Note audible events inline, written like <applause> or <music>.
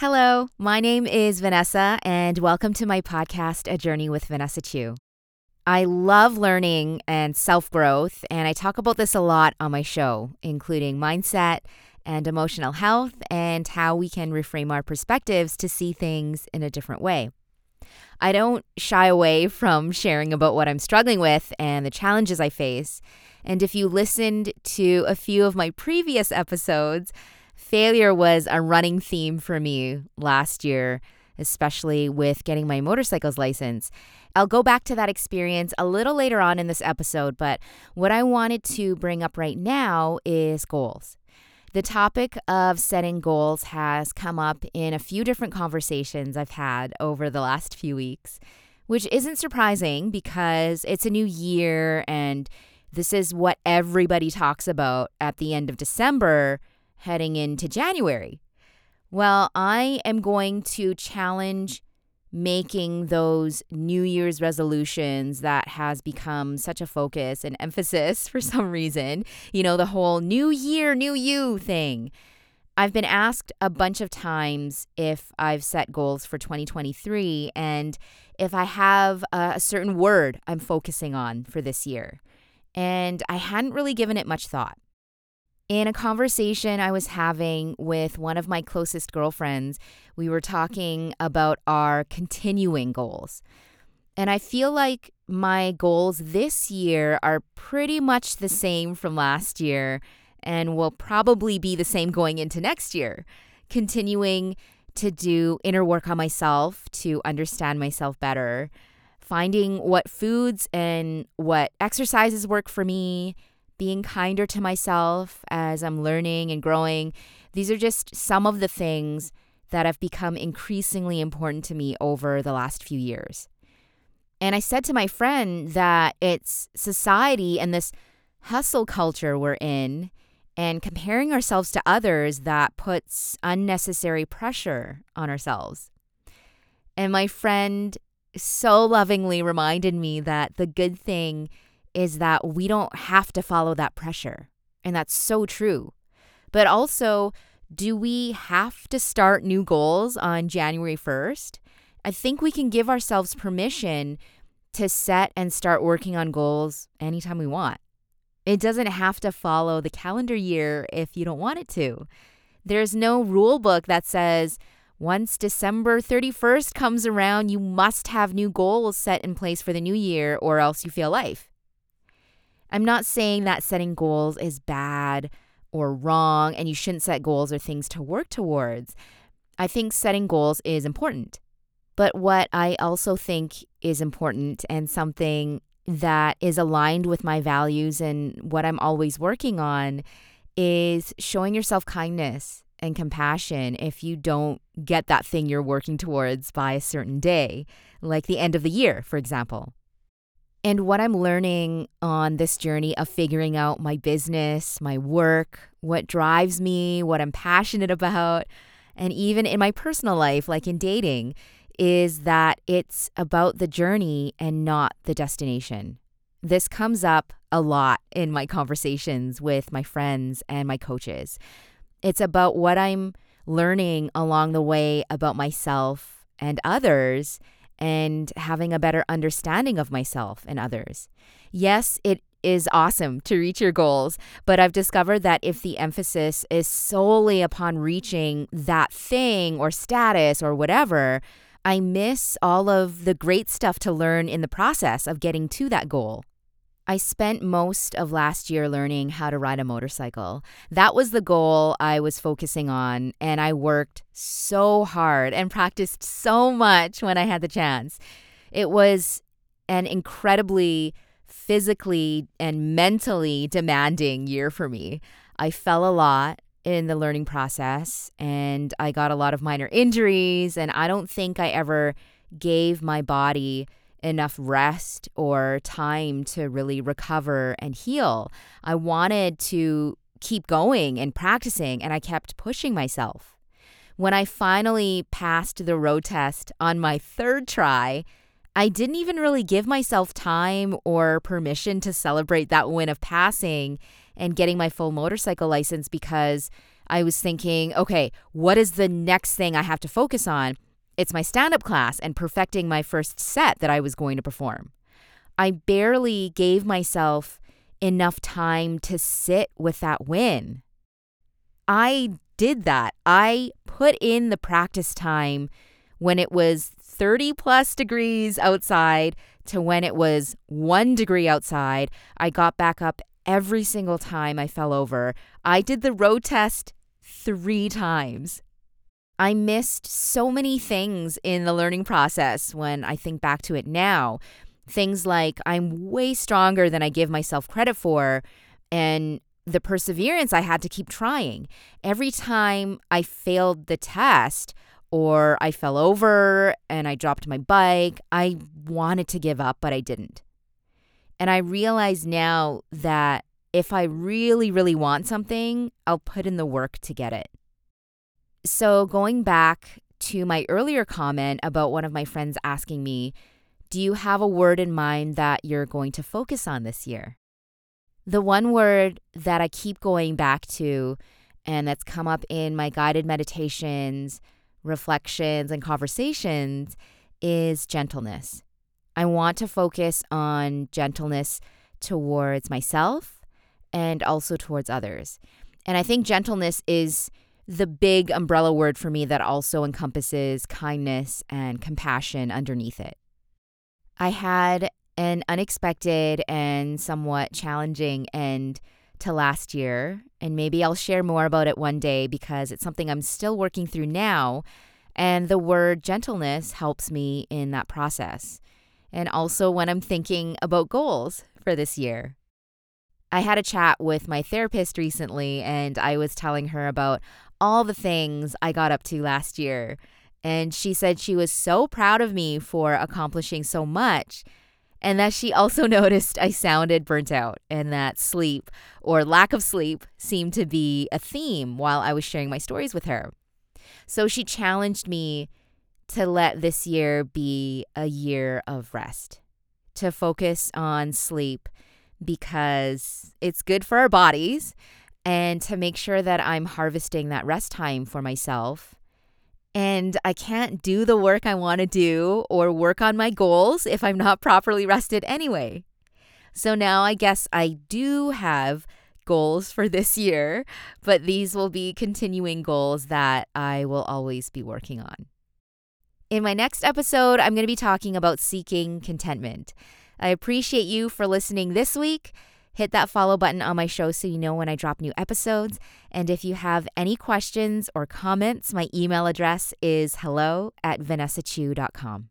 Hello, my name is Vanessa, and welcome to my podcast, A Journey with Vanessa Chew. I love learning and self growth, and I talk about this a lot on my show, including mindset and emotional health and how we can reframe our perspectives to see things in a different way. I don't shy away from sharing about what I'm struggling with and the challenges I face. And if you listened to a few of my previous episodes, failure was a running theme for me last year, especially with getting my motorcycle's license. I'll go back to that experience a little later on in this episode, but what I wanted to bring up right now is goals. The topic of setting goals has come up in a few different conversations I've had over the last few weeks, which isn't surprising because it's a new year and this is what everybody talks about at the end of December heading into January. Well, I am going to challenge making those New Year's resolutions that has become such a focus and emphasis <laughs> for some reason. You know, the whole new year, new you thing. I've been asked a bunch of times if I've set goals for 2023 and if I have a, certain word I'm focusing on for this year. And I hadn't really given it much thought in a conversation I was having with one of my closest girlfriends, we were talking about our continuing goals. And I feel like my goals this year are pretty much the same from last year and will probably be the same going into next year. Continuing to do inner work on myself to understand myself better, finding what foods and what exercises work for me, being kinder to myself as I'm learning and growing. These are just some of the things that have become increasingly important to me over the last few years. And I said to my friend that it's society and this hustle culture we're in and comparing ourselves to others that puts unnecessary pressure on ourselves. And my friend so lovingly reminded me that the good thing is that we don't have to follow that pressure. And that's so true. But also, do we have to start new goals on January 1st? I think we can give ourselves permission to set and start working on goals anytime we want. It doesn't have to follow the calendar year if you don't want it to. There's no rule book that says once December 31st comes around, you must have new goals set in place for the new year or else you fail life. I'm not saying that setting goals is bad or wrong and you shouldn't set goals or things to work towards. I think setting goals is important. But what I also think is important and something that is aligned with my values and what I'm always working on is showing yourself kindness and compassion if you don't get that thing you're working towards by a certain day, like the end of the year, for example. And what I'm learning on this journey of figuring out my business, my work, what drives me, what I'm passionate about, and even in my personal life, like in dating, is that it's about the journey and not the destination. This comes up a lot in my conversations with my friends and my coaches. It's about what I'm learning along the way about myself and others and having a better understanding of myself and others. Yes, it is awesome to reach your goals, but I've discovered that if the emphasis is solely upon reaching that thing or status or whatever, I miss all of the great stuff to learn in the process of getting to that goal. I spent most of last year learning how to ride a motorcycle. That was the goal I was focusing on, and I worked so hard and practiced so much when I had the chance. It was an incredibly physically and mentally demanding year for me. I fell a lot in the learning process and I got a lot of minor injuries, and I don't think I ever gave my body enough rest or time to really recover and heal. I wanted to keep going and practicing, and I kept pushing myself. When I finally passed the road test on my third try, I didn't even really give myself time or permission to celebrate that win of passing and getting my full motorcycle license because I was thinking, okay, what is the next thing I have to focus on? It's my stand up class and perfecting my first set that I was going to perform. I barely gave myself enough time to sit with that win. I did that. I put in the practice time when it was 30 plus degrees outside to when it was one degree outside. I got back up every single time I fell over. I did the road test three times. I missed so many things in the learning process when I think back to it now. Things like I'm way stronger than I give myself credit for, and the perseverance I had to keep trying. Every time I failed the test, or I fell over and I dropped my bike, I wanted to give up, but I didn't. And I realize now that if I really, really want something, I'll put in the work to get it. So, going back to my earlier comment about one of my friends asking me, Do you have a word in mind that you're going to focus on this year? The one word that I keep going back to and that's come up in my guided meditations, reflections, and conversations is gentleness. I want to focus on gentleness towards myself and also towards others. And I think gentleness is the big umbrella word for me that also encompasses kindness and compassion underneath it. I had an unexpected and somewhat challenging end to last year, and maybe I'll share more about it one day because it's something I'm still working through now. And the word gentleness helps me in that process. And also when I'm thinking about goals for this year. I had a chat with my therapist recently, and I was telling her about all the things I got up to last year. And she said she was so proud of me for accomplishing so much. And that she also <laughs> noticed I sounded burnt out and that sleep or lack of sleep seemed to be a theme while I was sharing my stories with her. So she challenged me to let this year be a year of rest, to focus on sleep because it's good for our bodies and to make sure that I'm harvesting that rest time for myself. And I can't do the work I want to do or work on my goals if I'm not <laughs> properly rested anyway. So now I guess I do have goals for this year, but these will be continuing goals that I will always be working on. In my next episode, I'm going to be talking about seeking contentment. I appreciate you for listening this week. Hit that follow button on my show so you know when I drop new episodes. And if you have any questions or comments, my email address is hello at vanessachew.com.